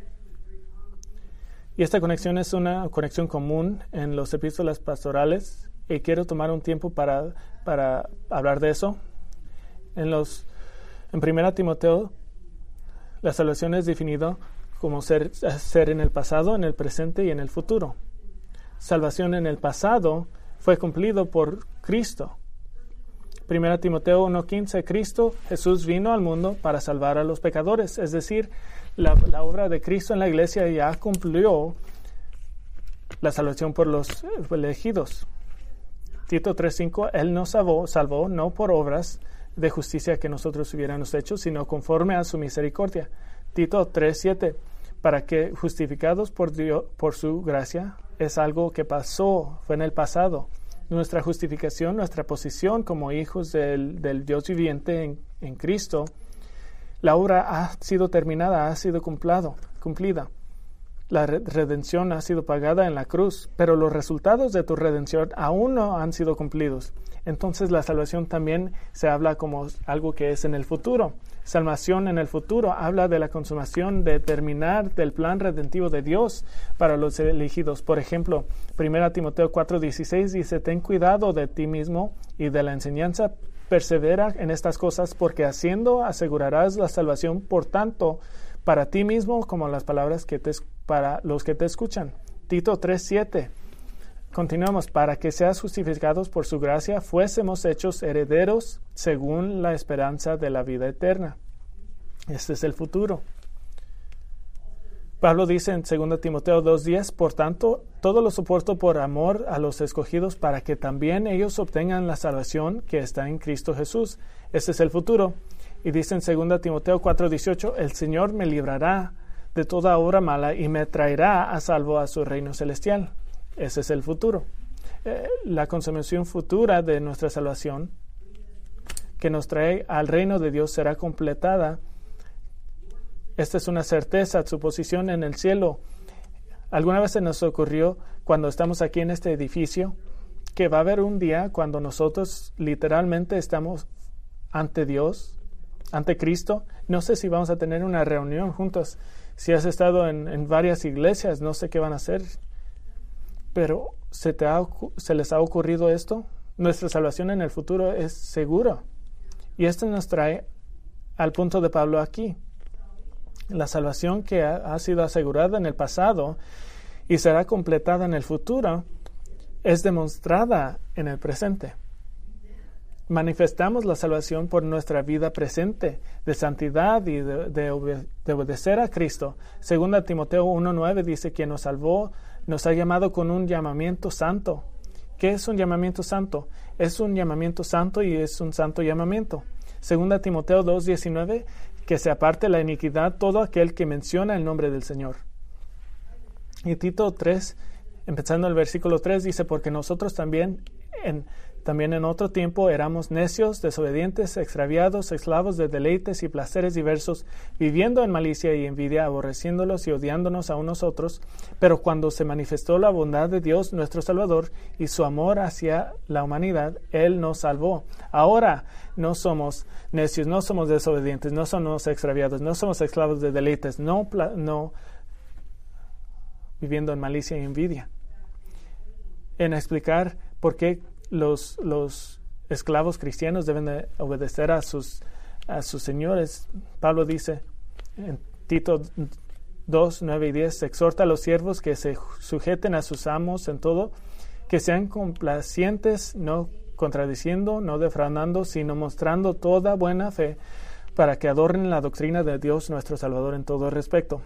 Speaker 1: Y esta conexión es una conexión común en los epístolas pastorales y quiero tomar un tiempo para, para hablar de eso. En los en 1 Timoteo la salvación es definida como ser, ser en el pasado, en el presente y en el futuro. Salvación en el pasado fue cumplido por Cristo. 1 Timoteo 1.15, Cristo Jesús vino al mundo para salvar a los pecadores, es decir, la, obra de Cristo en la iglesia ya cumplió la salvación por los elegidos. Tito 3.5, Él nos salvó, salvó no por obras de justicia que nosotros hubiéramos hecho, sino conforme a su misericordia. Tito 3.7, para que justificados por, Dios, por su gracia es algo que pasó, fue en el pasado. Nuestra justificación, nuestra posición como hijos del, del Dios viviente en, en Cristo, la obra ha sido terminada, ha sido cumplado, cumplida. La redención ha sido pagada en la cruz, pero los resultados de tu redención aún no han sido cumplidos. Entonces la salvación también se habla como algo que es en el futuro. Salvación en el futuro habla de la consumación de terminar del plan redentivo de Dios para los elegidos. Por ejemplo, 1 Timoteo 4:16 dice, ten cuidado de ti mismo y de la enseñanza persevera en estas cosas, porque haciendo asegurarás la salvación, por tanto, para ti mismo como las palabras que te, para los que te escuchan. Tito 3:7. Continuamos, para que seas justificados por su gracia, fuésemos hechos herederos según la esperanza de la vida eterna. Este es el futuro. Pablo dice en 2 Timoteo 2.10, por tanto, todo lo soporto por amor a los escogidos para que también ellos obtengan la salvación que está en Cristo Jesús. Este es el futuro. Y dice en 2 Timoteo 4.18, el Señor me librará de toda obra mala y me traerá a salvo a su reino celestial. Ese es el futuro. Eh, la consumación futura de nuestra salvación que nos trae al reino de Dios será completada esta es una certeza, su posición en el cielo. ¿Alguna vez se nos ocurrió cuando estamos aquí en este edificio que va a haber un día cuando nosotros literalmente estamos ante Dios, ante Cristo? No sé si vamos a tener una reunión juntos. Si has estado en, varias iglesias, no sé qué van a hacer. Pero ¿se, te ¿se les ha ocurrido esto? Nuestra salvación en el futuro es segura. Y esto nos trae al punto de Pablo aquí la salvación que ha, sido asegurada en el pasado y será completada en el futuro es demostrada en el presente. Manifestamos la salvación por nuestra vida presente de santidad y de, obedecer a Cristo. Segunda Timoteo 1.9 dice que nos salvó, nos ha llamado con un llamamiento santo. ¿Qué es un llamamiento santo? Es un llamamiento santo y es un santo llamamiento. Segunda Timoteo 2.19 que se aparte la iniquidad todo aquel que menciona el nombre del Señor. Y Tito 3, empezando el versículo 3, dice, porque nosotros también en, también en otro tiempo éramos necios, desobedientes, extraviados, esclavos de deleites y placeres diversos, viviendo en malicia y envidia, aborreciéndolos y odiándonos a unos otros. Pero cuando se manifestó la bondad de Dios nuestro Salvador y su amor hacia la humanidad, Él nos salvó. Ahora no somos necios, no somos desobedientes, no somos extraviados, no somos esclavos de deleites, no, no viviendo en malicia y envidia. En explicar por qué los, los esclavos cristianos deben obedecer a sus, a sus señores. Pablo dice en Tito 2, 9 y 10, exhorta a los siervos que se sujeten a sus amos en todo, que sean complacientes, no contradiciendo, no defraudando, sino mostrando toda buena fe para que adornen la doctrina de Dios nuestro Salvador en todo respecto.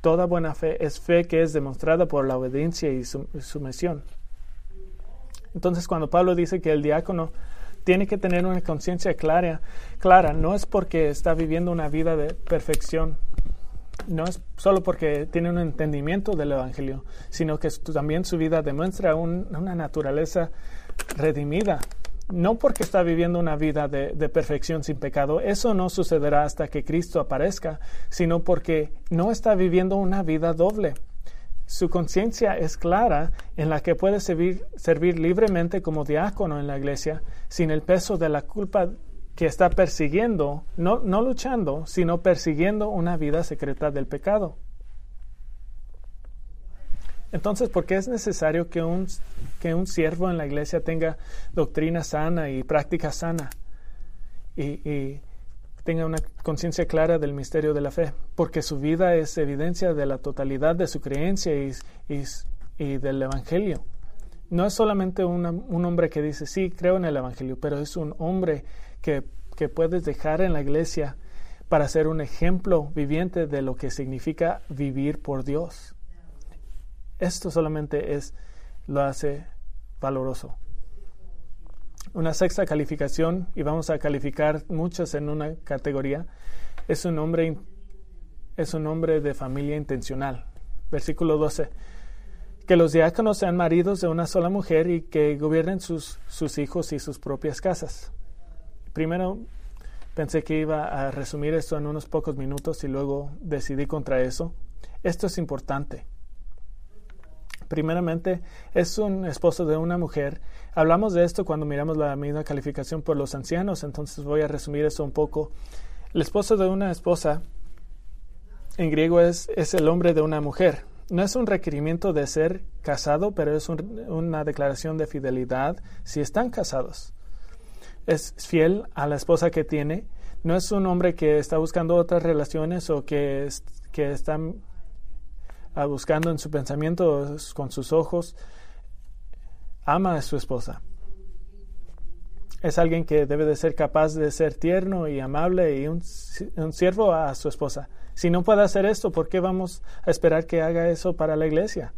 Speaker 1: Toda buena fe es fe que es demostrada por la obediencia y sumisión. Entonces, cuando Pablo dice que el diácono tiene que tener una conciencia clara, clara, no es porque está viviendo una vida de perfección, no es solo porque tiene un entendimiento del Evangelio, sino que también su vida demuestra una naturaleza redimida. No porque está viviendo una vida de, de, perfección sin pecado, eso no sucederá hasta que Cristo aparezca, sino porque no está viviendo una vida doble. Su conciencia es clara en la que puede servir, libremente como diácono en la iglesia sin el peso de la culpa que está persiguiendo, no, no luchando, sino persiguiendo una vida secreta del pecado. Entonces, ¿por qué es necesario que un, que un siervo en la iglesia tenga doctrina sana y práctica sana y, tenga una conciencia clara del misterio de la fe? Porque su vida es evidencia de la totalidad de su creencia y, y del Evangelio. No es solamente un hombre que dice, sí, creo en el Evangelio, pero es un hombre que, puedes dejar en la iglesia para ser un ejemplo viviente de lo que significa vivir por Dios. Esto solamente es lo hace valoroso. Una sexta calificación, y vamos a calificar muchas en una categoría, es un hombre, es un de familia intencional. Versículo 12. Que los diáconos sean maridos de una sola mujer y que gobiernen sus, sus hijos y sus propias casas. Primero pensé que iba a resumir esto en unos pocos minutos y luego decidí contra eso. Esto es importante. Primeramente, es un esposo de una mujer. Hablamos de esto cuando miramos la misma calificación por los ancianos, entonces voy a resumir eso un poco. El esposo de una esposa en griego es, es el hombre de una mujer. No es un requerimiento de ser casado, pero es una declaración de fidelidad si están casados es fiel a la esposa que tiene. No es un hombre que está buscando otras relaciones o que, que está buscando en su pensamiento con sus ojos. Ama a su esposa. Es alguien que debe de ser capaz de ser tierno y amable y un, siervo a su esposa. Si no puede hacer esto, ¿por qué vamos a esperar que haga eso para la iglesia?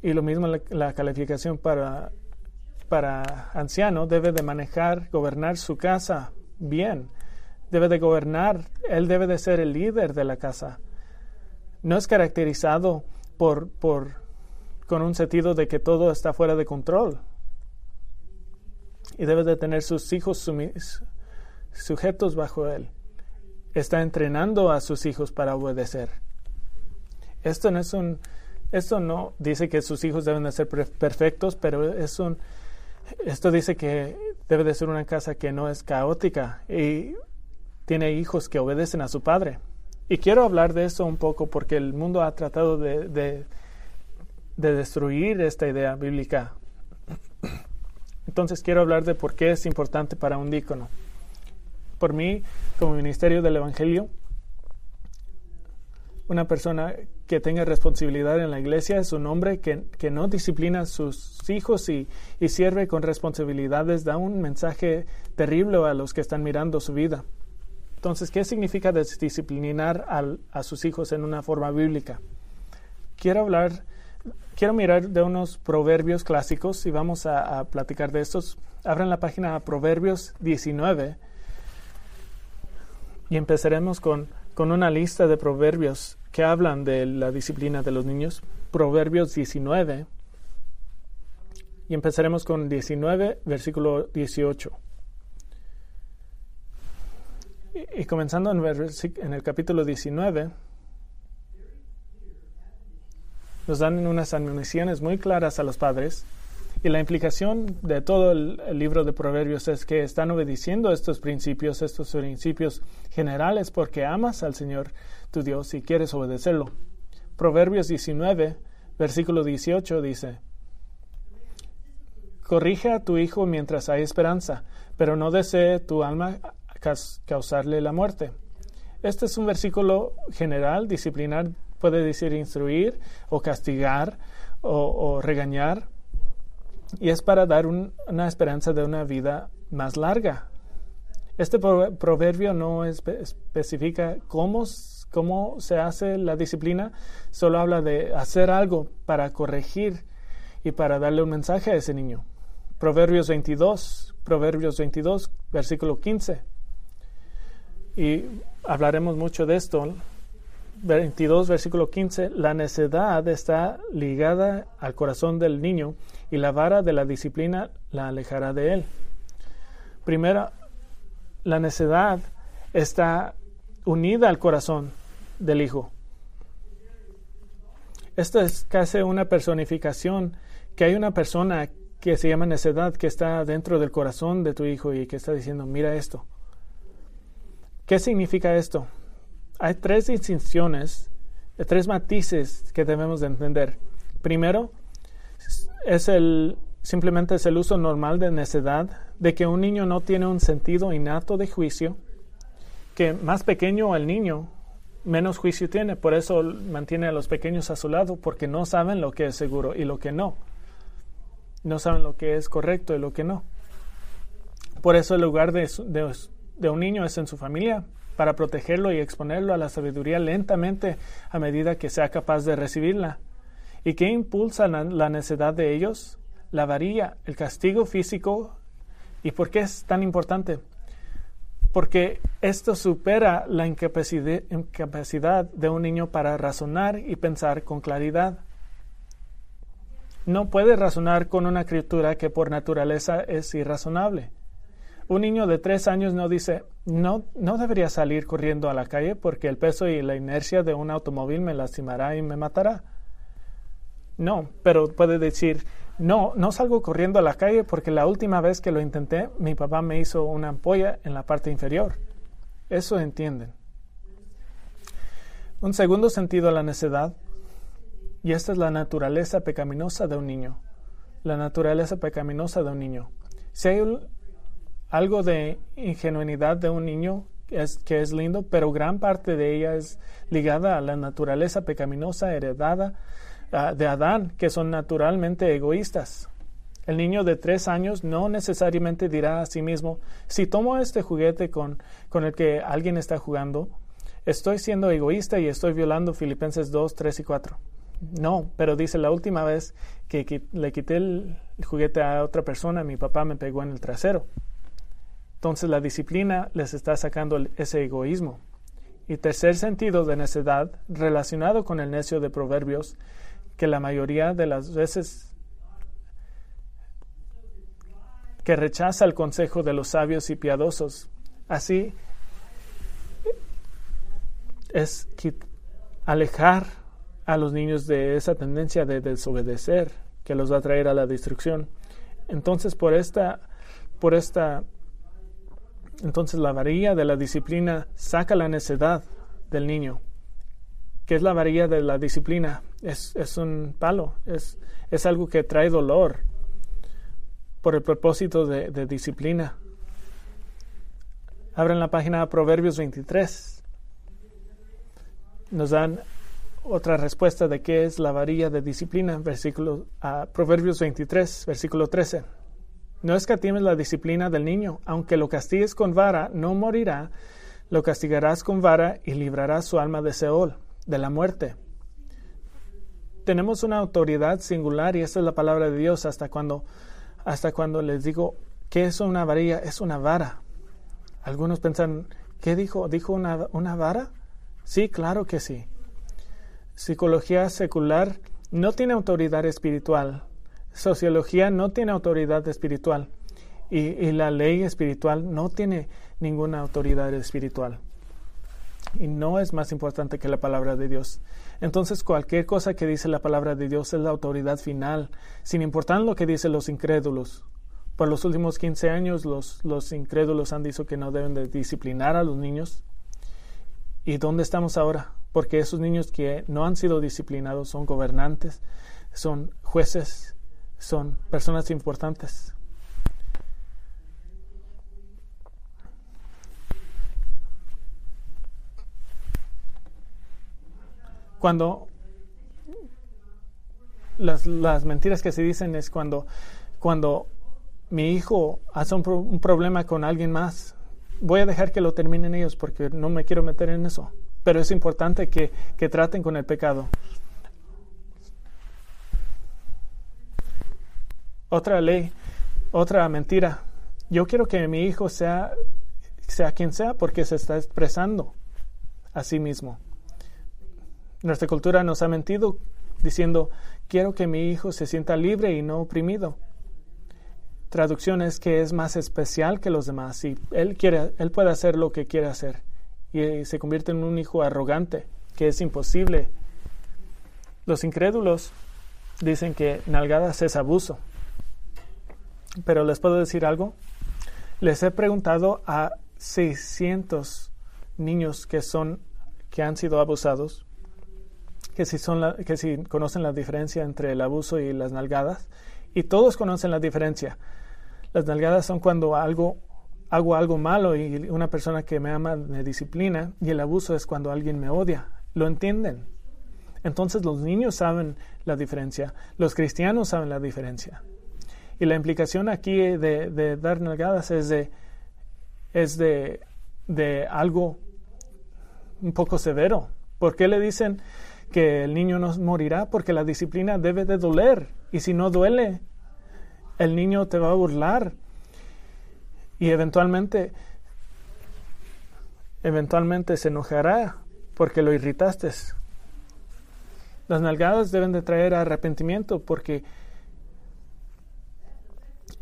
Speaker 1: Y lo mismo la calificación para para anciano debe de manejar, gobernar su casa bien. Debe de gobernar, él debe de ser el líder de la casa. No es caracterizado por, por con un sentido de que todo está fuera de control. Y debe de tener sus hijos sujetos bajo él. Está entrenando a sus hijos para obedecer. Esto no es un, esto no dice que sus hijos deben de ser perfectos, pero es un, esto dice que debe de ser una casa que no es caótica y tiene hijos que obedecen a su padre. Y quiero hablar de eso un poco porque el mundo ha tratado de, de, destruir esta idea bíblica. Entonces quiero hablar de por qué es importante para un dícono. Por mí, como ministerio del Evangelio, una persona que tenga responsabilidad en la iglesia es un hombre que, no disciplina a sus hijos y, sirve con responsabilidades, da un mensaje terrible a los que están mirando su vida. Entonces, ¿qué significa disciplinar a sus hijos en una forma bíblica? Quiero hablar, quiero mirar de unos proverbios clásicos y vamos a, platicar de estos. Abran la página Proverbios 19 y empezaremos con con una lista de proverbios que hablan de la disciplina de los niños. Proverbios 19. Y empezaremos con 19, versículo 18. Y, comenzando en, el capítulo 19, nos dan unas admoniciones muy claras a los padres y la implicación de todo el, libro de Proverbios es que están obedeciendo estos principios, estos principios generales, porque amas al Señor tu Dios y quieres obedecerlo. Proverbios 19, versículo 18 dice, Corrige a tu hijo mientras hay esperanza, pero no desee tu alma causarle la muerte. Este es un versículo general, disciplinar puede decir instruir o castigar o regañar y es para dar una esperanza de una vida más larga. Este proverbio no especifica cómo, ¿Cómo se hace la disciplina? Solo habla de hacer algo para corregir y para darle un mensaje a ese niño. Proverbios 22, Proverbios 22, versículo 15. Y hablaremos mucho de esto. 22, versículo 15. La necedad está ligada al corazón del niño y la vara de la disciplina la alejará de él. Primero, la necedad está unida al corazón del Hijo. Esto es casi una personificación, que hay una persona que se llama necedad, que está dentro del corazón de tu Hijo y que está diciendo, mira esto. ¿Qué significa esto? Hay tres distinciones, tres matices que debemos de entender. Primero, es el, simplemente es el uso normal de necedad, de que un niño no tiene un sentido innato de juicio, que más pequeño el niño, menos juicio tiene. Por eso mantiene a los pequeños a su lado, porque no saben lo que es seguro y lo que no. No saben lo que es correcto y lo que no. Por eso el lugar de, un niño es en su familia, para protegerlo y exponerlo a la sabiduría lentamente a medida que sea capaz de recibirla. ¿Y qué impulsa la, la necedad de ellos? La varilla, el castigo físico. ¿Y por qué es tan importante? porque esto supera la incapacidad de un niño para razonar y pensar con claridad. No puede razonar con una criatura que por naturaleza es irrazonable. Un niño de tres años no dice, no, no debería salir corriendo a la calle porque el peso y la inercia de un automóvil me lastimará y me matará. No, pero puede decir, no, no salgo corriendo a la calle porque la última vez que lo intenté, mi papá me hizo una ampolla en la parte inferior. Eso entienden. Un segundo sentido a la necedad, y esta es la naturaleza pecaminosa de un niño. La naturaleza pecaminosa de un niño. Si hay algo de ingenuidad de un niño es, que es lindo, pero gran parte de ella es ligada a la naturaleza pecaminosa heredada Ah, de Adán, que son naturalmente egoístas. El niño de tres años no necesariamente dirá a sí mismo, si tomo este juguete con, con el que alguien está jugando, estoy siendo egoísta y estoy violando Filipenses 2, 3 y 4. No, pero dice la última vez que, le quité el, juguete a otra persona, mi papá me pegó en el trasero. Entonces la disciplina les está sacando ese egoísmo. Y tercer sentido de necedad, relacionado con el necio de Proverbios, que la mayoría de las veces que rechaza el consejo de los sabios y piadosos. Así es alejar a los niños de esa tendencia de desobedecer que los va a traer a la destrucción. Entonces, por esta, por esta, entonces la varilla de la disciplina saca la necedad del niño que es la varilla de la disciplina. Es, un palo, es, es, algo que trae dolor por el propósito de, disciplina. Abren la página Proverbios 23. Nos dan otra respuesta de qué es la varilla de disciplina. Versículo, Proverbios 23, versículo 13. No escatimes la disciplina del niño, aunque lo castigues con vara, no morirá, lo castigarás con vara y librarás su alma de Seol de la muerte. Tenemos una autoridad singular y esta es la palabra de Dios hasta cuando, hasta cuando les digo, ¿qué es una varilla? Es una vara. Algunos piensan, ¿qué dijo? ¿Dijo una, una vara? Sí, claro que sí. Psicología secular no tiene autoridad espiritual. Sociología no tiene autoridad espiritual. Y, la ley espiritual no tiene ninguna autoridad espiritual y no es más importante que la palabra de Dios. Entonces cualquier cosa que dice la palabra de Dios es la autoridad final, sin importar lo que dicen los incrédulos. Por los últimos 15 años los, los incrédulos han dicho que no deben de disciplinar a los niños. ¿Y dónde estamos ahora? Porque esos niños que no han sido disciplinados son gobernantes, son jueces, son personas importantes. Cuando las, las, mentiras que se dicen es cuando, cuando mi hijo hace un, problema con alguien más voy a dejar que lo terminen ellos porque no me quiero meter en eso. Pero es importante que, que traten con el pecado. Otra ley, otra mentira. Yo quiero que mi hijo sea, sea quien sea porque se está expresando a sí mismo. Nuestra cultura nos ha mentido diciendo, quiero que mi hijo se sienta libre y no oprimido. Traducción es que es más especial que los demás y él, quiere, él puede hacer lo que quiere hacer y se convierte en un hijo arrogante, que es imposible. Los incrédulos dicen que nalgadas es abuso. Pero les puedo decir algo. Les he preguntado a 600 niños que son que han sido abusados que si, son que si conocen la diferencia entre el abuso y las nalgadas, y todos conocen la diferencia. Las nalgadas son cuando algo, hago algo malo y una persona que me ama me disciplina, y el abuso es cuando alguien me odia. Lo entienden. Entonces los niños saben la diferencia, los cristianos saben la diferencia. Y la implicación aquí de, dar nalgadas es de, es de, de algo un poco severo. ¿Por qué le dicen que el niño no morirá porque la disciplina debe de doler y si no duele, el niño te va a burlar y eventualmente eventualmente se enojará porque lo irritaste. Las nalgadas deben de traer arrepentimiento porque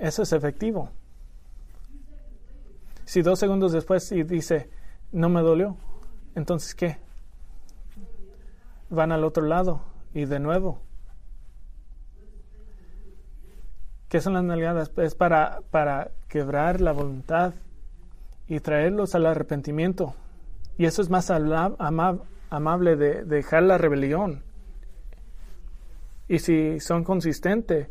Speaker 1: eso es efectivo. Si dos segundos después y dice, no me dolió, entonces ¿qué? van al otro lado y de nuevo. ¿Qué son las nalgadas? Es para, para quebrar la voluntad y traerlos al arrepentimiento. Y eso es más amable de, dejar la rebelión. Y si son consistentes,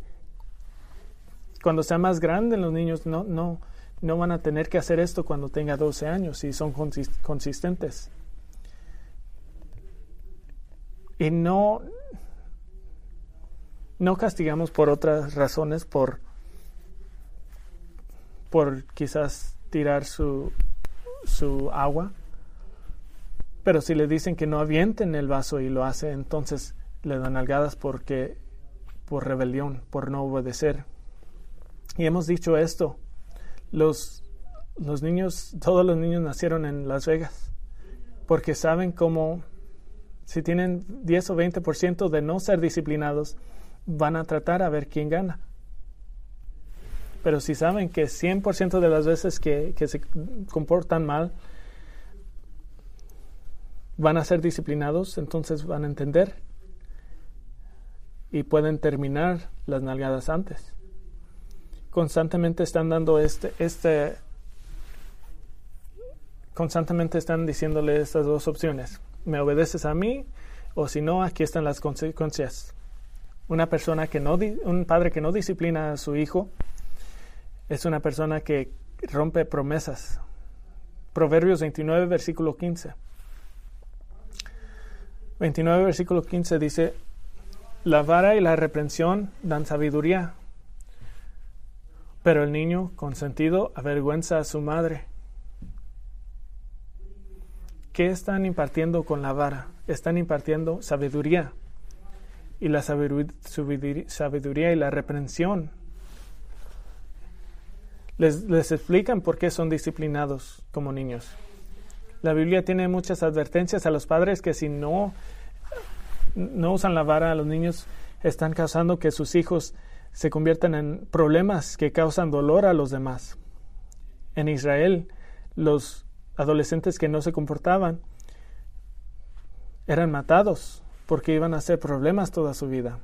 Speaker 1: cuando sean más grandes los niños no, no, no van a tener que hacer esto cuando tenga 12 años y son consistentes. Y no, no castigamos por otras razones, por, por quizás tirar su, su agua. Pero si le dicen que no avienten el vaso y lo hace, entonces le dan algadas porque por rebelión, por no obedecer. Y hemos dicho esto, los, los niños, todos los niños nacieron en Las Vegas, porque saben cómo si tienen 10 o 20% de no ser disciplinados, van a tratar a ver quién gana. Pero si saben que 100% de las veces que, que, se comportan mal van a ser disciplinados, entonces van a entender y pueden terminar las nalgadas antes. Constantemente están dando este, este, constantemente están diciéndole estas dos opciones me obedeces a mí o si no, aquí están las consecuencias. Una persona que no, un padre que no disciplina a su hijo es una persona que rompe promesas. Proverbios 29, versículo 15. 29, versículo 15 dice, la vara y la reprensión dan sabiduría, pero el niño consentido avergüenza a su madre. ¿Qué están impartiendo con la vara? Están impartiendo sabiduría. Y la sabiduría y la reprensión. Les, les explican por qué son disciplinados como niños. La Biblia tiene muchas advertencias a los padres que si no, no usan la vara a los niños, están causando que sus hijos se conviertan en problemas que causan dolor a los demás. En Israel, los adolescentes que no se comportaban eran matados porque iban a hacer problemas toda su vida.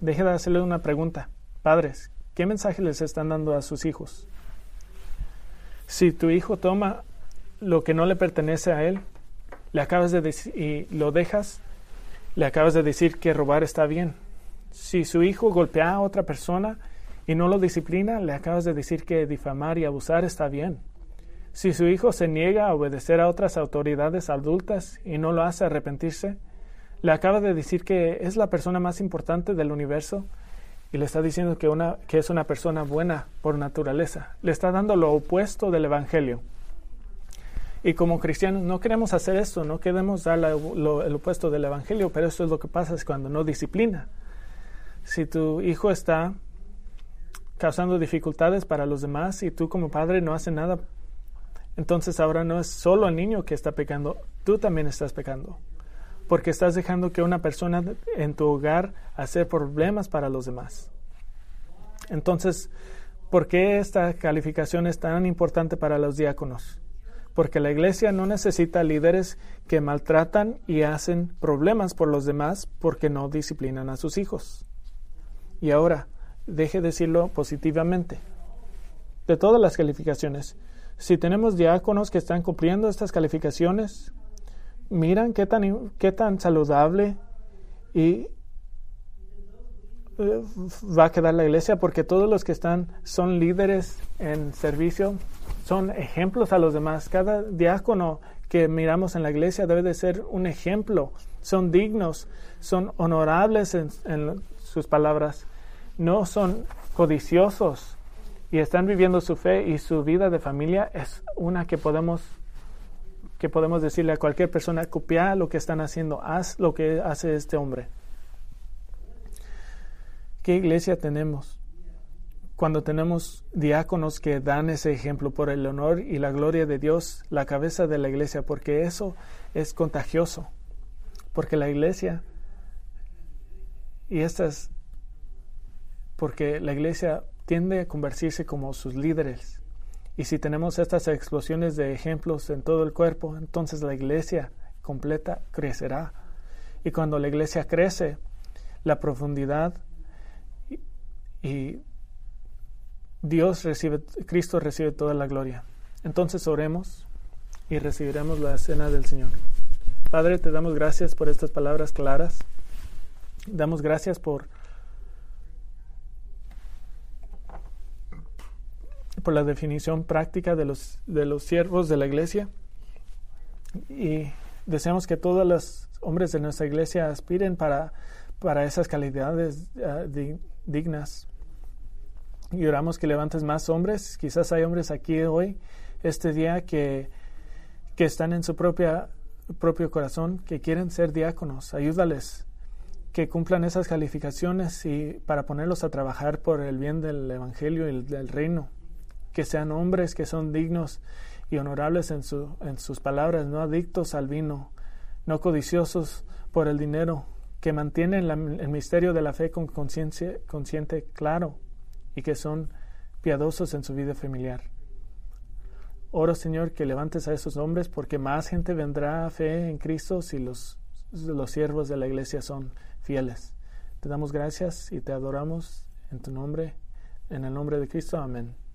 Speaker 1: Deje de hacerle una pregunta. Padres, ¿qué mensaje les están dando a sus hijos? Si tu hijo toma lo que no le pertenece a él, le acabas de y lo dejas, le acabas de decir que robar está bien. Si su hijo golpea a otra persona y no lo disciplina, le acabas de decir que difamar y abusar está bien. Si su hijo se niega a obedecer a otras autoridades adultas y no lo hace arrepentirse, le acaba de decir que es la persona más importante del universo y le está diciendo que, una, que es una persona buena por naturaleza. Le está dando lo opuesto del Evangelio. Y como cristianos no queremos hacer esto, no queremos dar el opuesto del Evangelio, pero eso es lo que pasa es cuando no disciplina. Si tu hijo está causando dificultades para los demás y tú como padre no haces nada, entonces ahora no es solo el niño que está pecando, tú también estás pecando. Porque estás dejando que una persona en tu hogar hacer problemas para los demás. Entonces, ¿por qué esta calificación es tan importante para los diáconos? porque la iglesia no necesita líderes que maltratan y hacen problemas por los demás porque no disciplinan a sus hijos. Y ahora, deje decirlo positivamente. De todas las calificaciones, si tenemos diáconos que están cumpliendo estas calificaciones, miran qué tan, qué tan saludable y eh, va a quedar la iglesia porque todos los que están son líderes en servicio son ejemplos a los demás. Cada diácono que miramos en la iglesia debe de ser un ejemplo. Son dignos, son honorables en, sus palabras, no son codiciosos y están viviendo su fe y su vida de familia es una que podemos que podemos decirle a cualquier persona, copia lo que están haciendo, haz lo que hace este hombre. ¿Qué iglesia tenemos? cuando tenemos diáconos que dan ese ejemplo por el honor y la gloria de Dios, la cabeza de la iglesia, porque eso es contagioso, porque la iglesia, y estas, porque la iglesia tiende a convertirse como sus líderes, y si tenemos estas explosiones de ejemplos en todo el cuerpo, entonces la iglesia completa crecerá, y cuando la iglesia crece, la profundidad y Dios recibe, Cristo recibe toda la gloria. Entonces oremos y recibiremos la cena del Señor. Padre, te damos gracias por estas palabras claras. Damos gracias por, por la definición práctica de los, de los siervos de la iglesia. Y deseamos que todos los hombres de nuestra iglesia aspiren para, para esas calidades ah, dignas y oramos que levantes más hombres. Quizás hay hombres aquí hoy, este día, que, que están en su propia, propio corazón, que quieren ser diáconos. Ayúdales que cumplan esas calificaciones y para ponerlos a trabajar por el bien del Evangelio y del reino. Que sean hombres que son dignos y honorables en, su, en sus palabras, no adictos al vino, no codiciosos por el dinero, que mantienen el misterio de la fe con conciencia consciente claro y que son piadosos en su vida familiar. Oro, Señor, que levantes a esos hombres porque más gente vendrá a fe en Cristo si los, los siervos de la iglesia son fieles. Te damos gracias y te adoramos en tu nombre, en el nombre de Cristo. Amén.